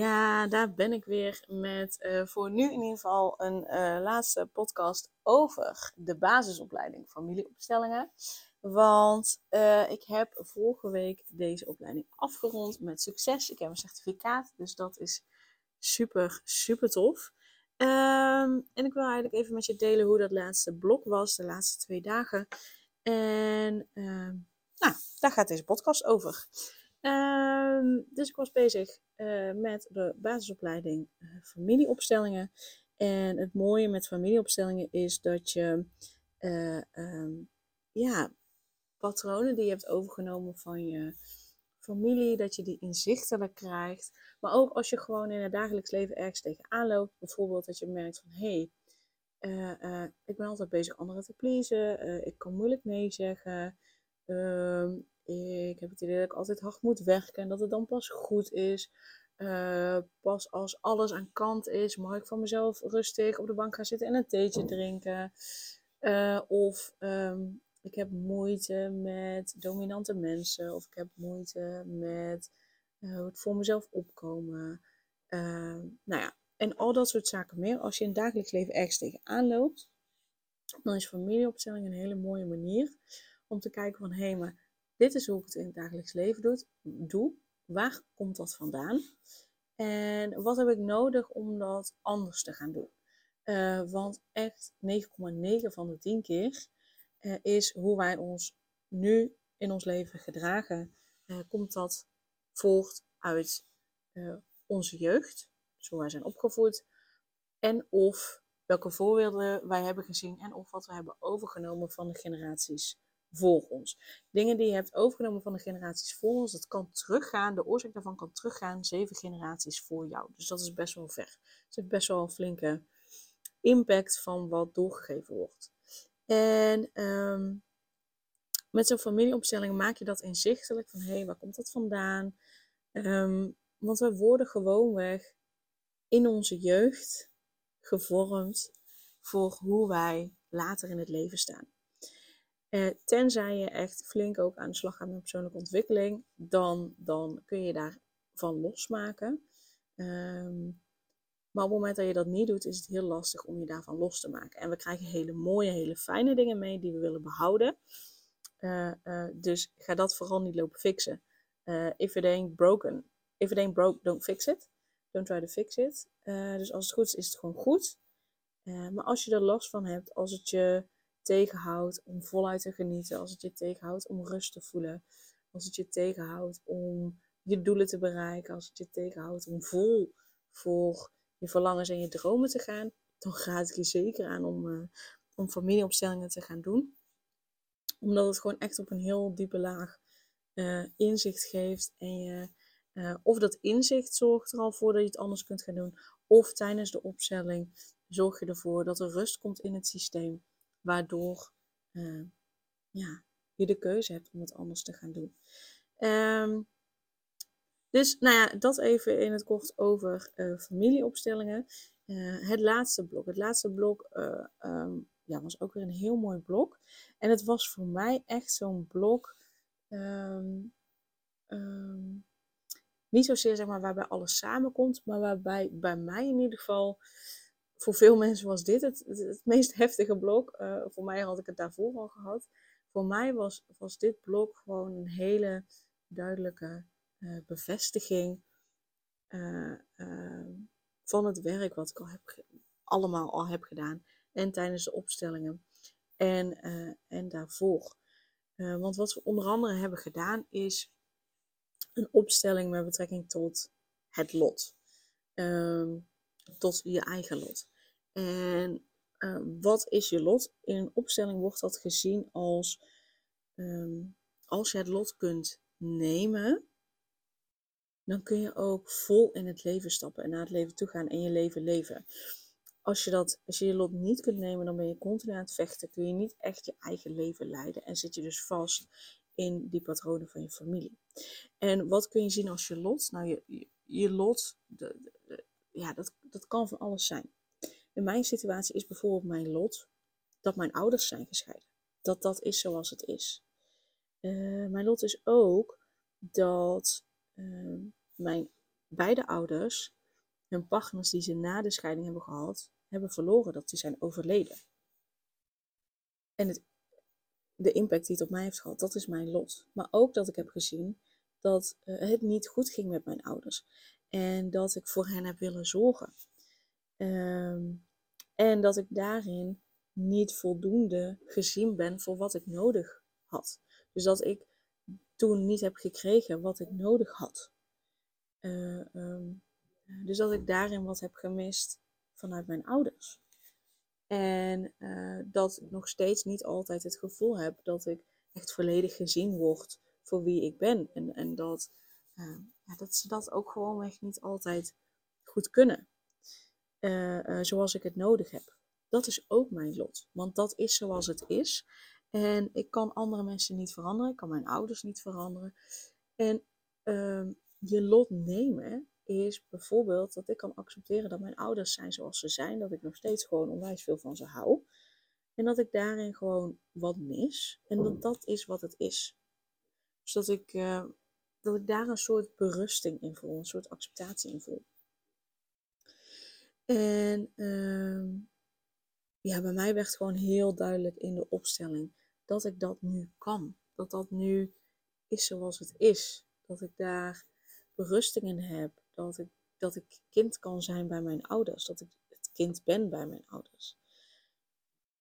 Ja, daar ben ik weer met uh, voor nu in ieder geval een uh, laatste podcast over de basisopleiding familieopstellingen. Want uh, ik heb vorige week deze opleiding afgerond met succes. Ik heb een certificaat, dus dat is super, super tof. Um, en ik wil eigenlijk even met je delen hoe dat laatste blok was, de laatste twee dagen. En uh, nou, daar gaat deze podcast over. Um, dus ik was bezig uh, met de basisopleiding uh, familieopstellingen. En het mooie met familieopstellingen is dat je uh, um, ja, patronen die je hebt overgenomen van je familie, dat je die inzichtelijk krijgt. Maar ook als je gewoon in het dagelijks leven ergens tegenaan loopt. Bijvoorbeeld dat je merkt van hé, hey, ik ben altijd bezig anderen te pleasen. ik kan moeilijk nee zeggen. Ik heb het idee dat ik altijd hard moet werken en dat het dan pas goed is. Uh, pas als alles aan kant is, mag ik van mezelf rustig op de bank gaan zitten en een theetje drinken. Uh, of um, ik heb moeite met dominante mensen. Of ik heb moeite met uh, het voor mezelf opkomen. nou ja, en al dat soort zaken meer. Als je in het dagelijks leven ergens tegenaan loopt, dan is familieopstelling een hele mooie manier om te kijken van hé, maar dit is hoe ik het in het dagelijks leven doe. doe. Waar komt dat vandaan? En wat heb ik nodig om dat anders te gaan doen? Uh, want echt 9,9 van de 10 keer uh, is hoe wij ons nu in ons leven gedragen. Uh, komt dat voort uit onze jeugd, zo wij zijn opgevoed, en of welke voorbeelden wij hebben gezien en of wat we hebben overgenomen van de generaties voor ons. Dingen die je hebt overgenomen van de generaties voor ons, dat kan teruggaan, de oorzaak daarvan kan teruggaan zeven generaties voor jou. Dus dat is best wel ver. Het heeft best wel een flinke impact van wat doorgegeven wordt. En um, met zo'n familieopstelling maak je dat inzichtelijk van hé, hey, waar komt dat vandaan? Um, want we worden gewoonweg in onze jeugd gevormd voor hoe wij later in het leven staan. Eh, tenzij je echt flink ook aan de slag gaat met persoonlijke ontwikkeling, dan, dan kun je daarvan losmaken. Um, maar op het moment dat je dat niet doet, is het heel lastig om je daarvan los te maken. En we krijgen hele mooie, hele fijne dingen mee die we willen behouden. Uh, uh, dus ga dat vooral niet lopen fixen. If it ain't broken, if it ain't broke, don't fix it. Don't try to fix it. dus als het goed is, is het gewoon goed. maar als je er last van hebt, als het je tegenhoudt om voluit te genieten, als het je tegenhoudt om rust te voelen, als het je tegenhoudt om je doelen te bereiken, als het je tegenhoudt om vol voor je verlangens en je dromen te gaan, dan raad ik je zeker aan om, uh, om familieopstellingen te gaan doen. Omdat het gewoon echt op een heel diepe laag uh, inzicht geeft. En je, uh, of dat inzicht zorgt er al voor dat je het anders kunt gaan doen. Of tijdens de opstelling zorg je ervoor dat er rust komt in het systeem waardoor uh, ja, je de keuze hebt om het anders te gaan doen. Um, dus nou ja, dat even in het kort over uh, familieopstellingen. Uh, het laatste blok. Het laatste blok um, ja, was ook weer een heel mooi blok. En het was voor mij echt zo'n blok. Um, niet zozeer zeg maar waarbij alles samenkomt, maar waarbij bij mij in ieder geval voor veel mensen was dit het, het, meest heftige blok. Uh, voor mij had ik het daarvoor al gehad. Voor mij was, was dit blok gewoon een hele duidelijke uh, bevestiging uh, van het werk wat ik al heb, allemaal al heb gedaan. En tijdens de opstellingen. En, en daarvoor. want wat we onder andere hebben gedaan is een opstelling met betrekking tot het lot. Um, tot je eigen lot. En uh, wat is je lot? In een opstelling wordt dat gezien als um, als je het lot kunt nemen, dan kun je ook vol in het leven stappen en naar het leven toe gaan en je leven leven. Als je, dat, als je je lot niet kunt nemen, dan ben je continu aan het vechten. Kun je niet echt je eigen leven leiden en zit je dus vast in die patronen van je familie. En wat kun je zien als je lot? Nou, je, je, lot, de, ja, dat, dat kan van alles zijn. In mijn situatie is bijvoorbeeld mijn lot dat mijn ouders zijn gescheiden. Dat dat is zoals het is. Uh, mijn lot is ook dat uh, mijn beide ouders hun partners die ze na de scheiding hebben gehad, hebben verloren, dat die zijn overleden. En de impact die het op mij heeft gehad, dat is mijn lot. Maar ook dat ik heb gezien dat uh, het niet goed ging met mijn ouders. En dat ik voor hen heb willen zorgen. Um, en dat ik daarin niet voldoende gezien ben voor wat ik nodig had. Dus dat ik toen niet heb gekregen wat ik nodig had. Uh, um, dus dat ik daarin wat heb gemist vanuit mijn ouders. En uh, dat ik nog steeds niet altijd het gevoel heb dat ik echt volledig gezien word voor wie ik ben. En, en dat, uh, ja, dat ze dat ook gewoonweg niet altijd goed kunnen. Uh, zoals ik het nodig heb. Dat is ook mijn lot. Want dat is zoals het is. En ik kan andere mensen niet veranderen. Ik kan mijn ouders niet veranderen. En ehm, je lot nemen is bijvoorbeeld dat ik kan accepteren dat mijn ouders zijn zoals ze zijn. Dat ik nog steeds gewoon onwijs veel van ze hou. En dat ik daarin gewoon wat mis. En dat dat is wat het is. Dus dat ik, uh, dat ik daar een soort berusting in voel. Een soort acceptatie in voel. En uh, ja, bij mij werd gewoon heel duidelijk in de opstelling dat ik dat nu kan. Dat dat nu is zoals het is. Dat ik daar berusting in heb. Dat ik, dat ik kind kan zijn bij mijn ouders. Dat ik het kind ben bij mijn ouders.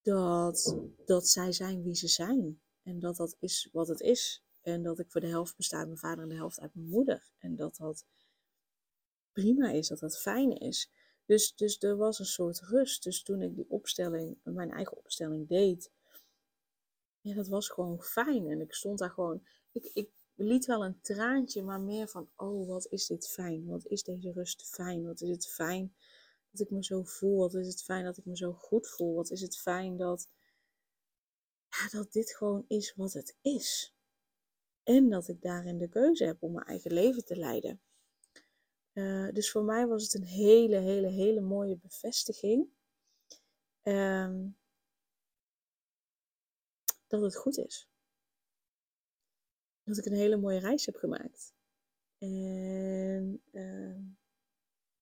Dat, dat zij zijn wie ze zijn. En dat dat is wat het is. En dat ik voor de helft besta uit mijn vader en de helft uit mijn moeder. En dat dat prima is, dat dat fijn is. Dus, dus er was een soort rust. Dus toen ik die opstelling, mijn eigen opstelling deed, ja, dat was gewoon fijn. En ik stond daar gewoon, ik, ik liet wel een traantje, maar meer van, oh, wat is dit fijn? Wat is deze rust fijn? Wat is het fijn dat ik me zo voel? Wat is het fijn dat ik me zo goed voel? Wat is het fijn dat, ja, dat dit gewoon is wat het is? En dat ik daarin de keuze heb om mijn eigen leven te leiden. Uh, dus voor mij was het een hele, hele, hele mooie bevestiging. Um, dat het goed is. Dat ik een hele mooie reis heb gemaakt. En uh,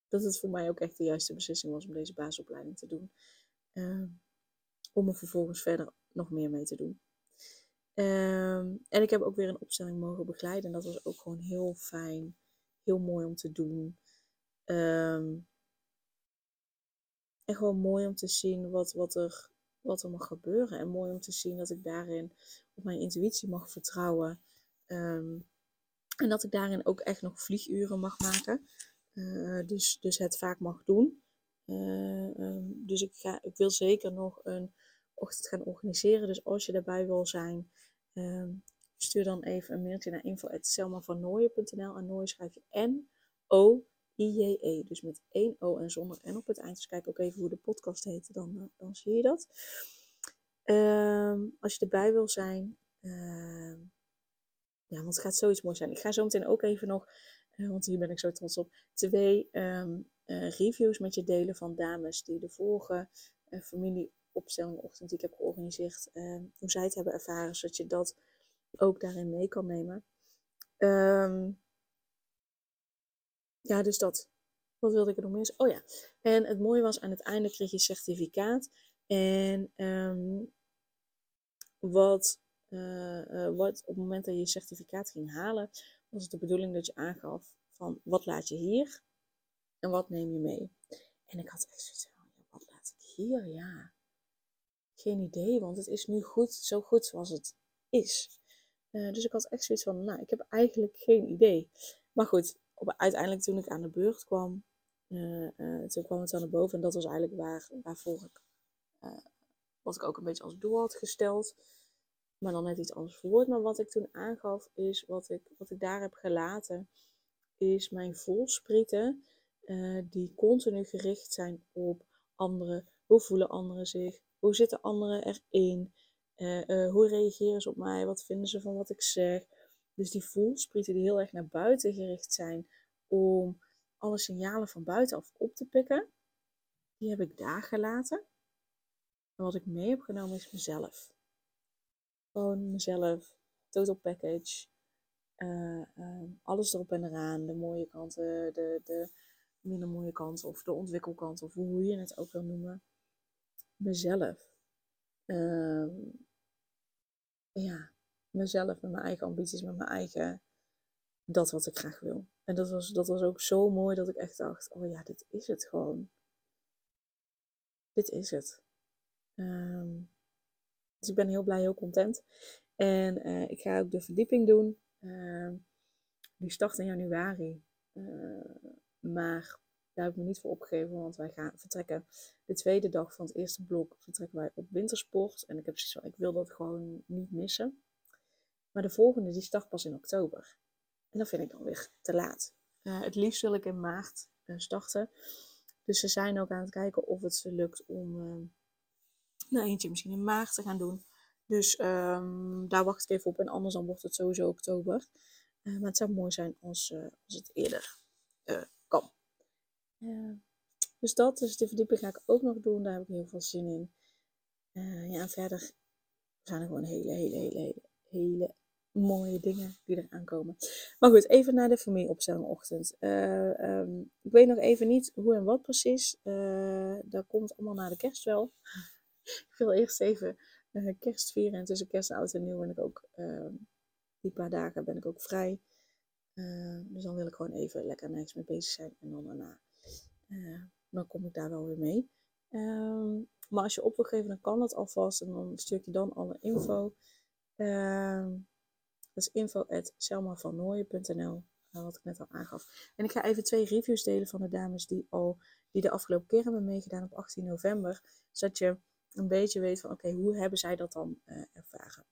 dat het voor mij ook echt de juiste beslissing was om deze basisopleiding te doen. Uh, om er vervolgens verder nog meer mee te doen. En ik heb ook weer een opstelling mogen begeleiden. En dat was ook gewoon heel fijn. Heel mooi om te doen. Um, en gewoon mooi om te zien wat, wat er wat er mag gebeuren. En mooi om te zien dat ik daarin op mijn intuïtie mag vertrouwen. Um, en dat ik daarin ook echt nog vlieguren mag maken. Uh, dus, dus het vaak mag doen. Uh, um, dus ik, ga, ik wil zeker nog een ochtend gaan organiseren. Dus als je daarbij wil zijn, stuur dan even een mailtje naar info.selmavannooien.nl. En Nooien schrijf je N-O-I-J-E. Dus met één O en zonder N op het eind. Dus kijk ook even hoe de podcast heet, dan, uh, dan zie je dat. Um, als je erbij wil zijn, uh, ja, want het gaat zoiets moois zijn. Ik ga zo meteen ook even nog, uh, want hier ben ik zo trots op, twee um, uh, reviews met je delen van dames die de vorige familieopstellingochtend die ik heb georganiseerd, hoe zij het hebben ervaren, zodat je dat ook daarin mee kan nemen. Um, ja, dus dat. Wat wilde ik er nog meer? Oh ja. En het mooie was, aan het einde kreeg je certificaat. En um, wat, uh, uh, wat op het moment dat je je certificaat ging halen, was het de bedoeling dat je aangaf van wat laat je hier en wat neem je mee. En ik had echt zoiets van, wat laat ik hier? Ja, geen idee, want het is nu goed, zo goed zoals het is. Uh, dus ik had echt zoiets van, nou, ik heb eigenlijk geen idee. Maar goed, op, uiteindelijk toen ik aan de beurt kwam, toen kwam het aan de boven. En dat was eigenlijk waar, waarvoor ik wat ik ook een beetje als doel had gesteld. Maar dan net iets anders verwoord. Maar wat ik toen aangaf is wat ik, wat ik daar heb gelaten. is mijn volsprieten die continu gericht zijn op anderen. Hoe voelen anderen zich? Hoe zitten anderen erin? Uh, hoe reageren ze op mij? Wat vinden ze van wat ik zeg? Dus die voelsprieten die heel erg naar buiten gericht zijn om alle signalen van buitenaf op te pikken, die heb ik daar gelaten. En wat ik mee heb genomen is mezelf. Gewoon mezelf, total package. Uh, uh, alles erop en eraan. De mooie kanten, de, de minder mooie kanten of de ontwikkelkant of hoe je het ook wil noemen. Mezelf. Uh, ja, mezelf met mijn eigen ambities, met mijn eigen dat wat ik graag wil. En dat was, dat was ook zo mooi dat ik echt dacht, oh ja, dit is het gewoon. Dit is het. Um, dus ik ben heel blij, heel content. En uh, ik ga ook de verdieping doen. Uh, die start in januari. Uh, maar daar heb ik me niet voor opgegeven, want wij gaan vertrekken de tweede dag van het eerste blok vertrekken wij op wintersport. En ik heb zoiets van, ik wil dat gewoon niet missen. Maar de volgende, die start pas in oktober. En dat vind ik dan weer te laat. Uh, het liefst wil ik in maart uh, starten. Dus ze zijn ook aan het kijken of het ze lukt om uh, nou, eentje misschien in maart te gaan doen. Dus um, daar wacht ik even op. En anders dan wordt het sowieso oktober. maar het zou mooi zijn als, als het eerder dus dat, dus de verdieping ga ik ook nog doen. Daar heb ik heel veel zin in. ja, en verder zijn er gewoon hele, hele, hele, hele, hele mooie dingen die er aankomen. Maar goed, even naar de familieopstellingochtend. Uh, um, ik weet nog even niet hoe en wat precies. Uh, dat komt allemaal na de kerst wel. ik wil eerst even uh, kerst vieren. En tussen kerst oud en nieuw ben ik ook, ehm, die paar dagen ben ik ook vrij. dus dan wil ik gewoon even lekker niks mee bezig zijn. En dan daarna, dan kom ik daar wel weer mee. Ehm, maar als je op wil geven, dan kan dat alvast. En dan stuur ik je dan alle info. Dat is info.selmavannooien.nl, eh, wat ik net al aangaf. En ik ga even twee reviews delen van de dames die, al, die de afgelopen keer hebben meegedaan op 18 november. Zodat je een beetje weet van oké, hoe hebben zij dat dan uh, ervaren.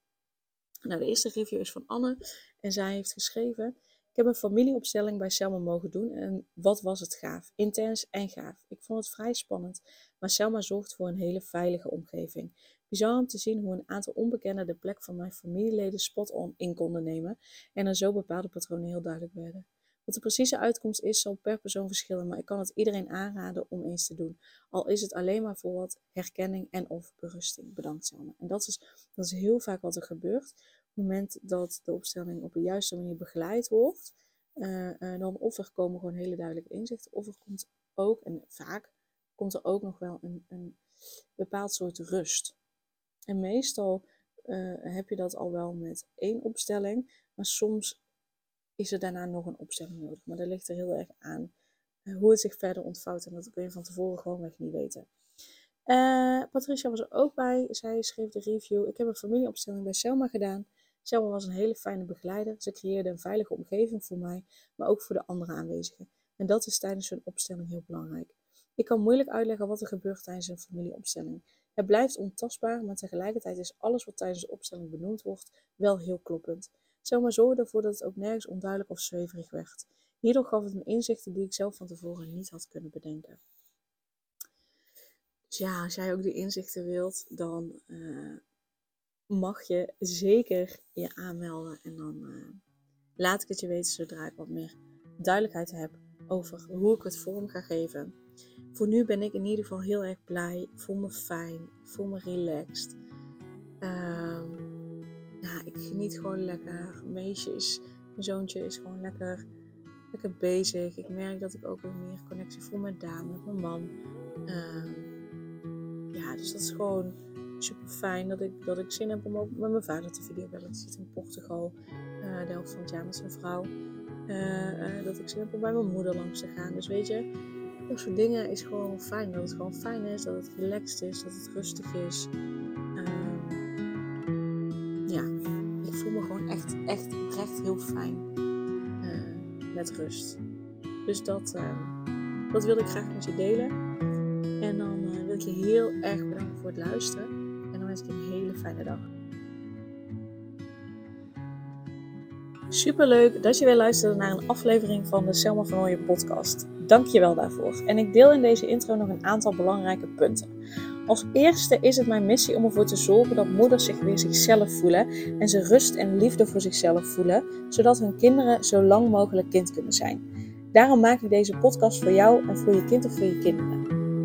Nou, de eerste review is van Anne en zij heeft geschreven... Ik heb een familieopstelling bij Selma mogen doen en wat was het gaaf. Intens en gaaf. Ik vond het vrij spannend, maar Selma zorgt voor een hele veilige omgeving. Bizar om te zien hoe een aantal onbekenden de plek van mijn familieleden spot-on in konden nemen en er zo bepaalde patronen heel duidelijk werden. Wat de precieze uitkomst is, zal per persoon verschillen, maar ik kan het iedereen aanraden om eens te doen. Al is het alleen maar voor wat herkenning en of berusting. Bedankt Selma. En dat is, dat is heel vaak wat er gebeurt. Het moment dat de opstelling op de juiste manier begeleid wordt, uh, uh, dan of er komen gewoon hele duidelijke inzichten, of er komt ook, en vaak komt er ook nog wel een, een bepaald soort rust. En meestal uh, heb je dat al wel met één opstelling, maar soms is er daarna nog een opstelling nodig. Maar dat ligt er heel erg aan hoe het zich verder ontvouwt en dat kun je van tevoren gewoonweg niet weten. Patricia was er ook bij. Zij schreef de review. Ik heb een familieopstelling bij Selma gedaan. Selma was een hele fijne begeleider. Ze creëerde een veilige omgeving voor mij, maar ook voor de andere aanwezigen. En dat is tijdens zo'n opstelling heel belangrijk. Ik kan moeilijk uitleggen wat er gebeurt tijdens een familieopstelling. Het blijft ontastbaar, maar tegelijkertijd is alles wat tijdens de opstelling benoemd wordt wel heel kloppend. Selma zorgde ervoor dat het ook nergens onduidelijk of zweverig werd. Hierdoor gaf het me inzichten die ik zelf van tevoren niet had kunnen bedenken. Dus ja, als jij ook die inzichten wilt, dan uh, mag je zeker je aanmelden. En dan uh, laat ik het je weten zodra ik wat meer duidelijkheid heb over hoe ik het vorm ga geven voor nu ben ik in ieder geval heel erg blij. Voel me fijn. Voel me relaxed. Um, nou, ik geniet gewoon lekker. Mijn meisje is, mijn zoontje is gewoon lekker, lekker bezig. Ik merk dat ik ook weer meer connectie voel met Daan, met mijn man. Um, ja, dus dat is gewoon super fijn dat ik, dat ik zin heb om ook met mijn vader te videobellen. Die zit in Portugal uh, de helft van het jaar met zijn vrouw. Uh, uh, dat ik zin heb om bij mijn moeder langs te gaan. Dus weet je, dat soort dingen is gewoon fijn. Dat het gewoon fijn is, dat het relaxed is, dat het rustig is. Um, ja, ik voel me gewoon echt, echt oprecht heel fijn met rust. Dus dat, uh, dat wil ik graag met je delen. En dan wil ik je heel erg bedanken voor het luisteren. Een hele fijne dag. Super leuk dat je weer luistert naar een aflevering van de Selma van podcast. Dank je wel daarvoor. En ik deel in deze intro nog een aantal belangrijke punten. Als eerste is het mijn missie om ervoor te zorgen dat moeders zich weer zichzelf voelen en ze rust en liefde voor zichzelf voelen, zodat hun kinderen zo lang mogelijk kind kunnen zijn. Daarom maak ik deze podcast voor jou en voor je kind of voor je kinderen.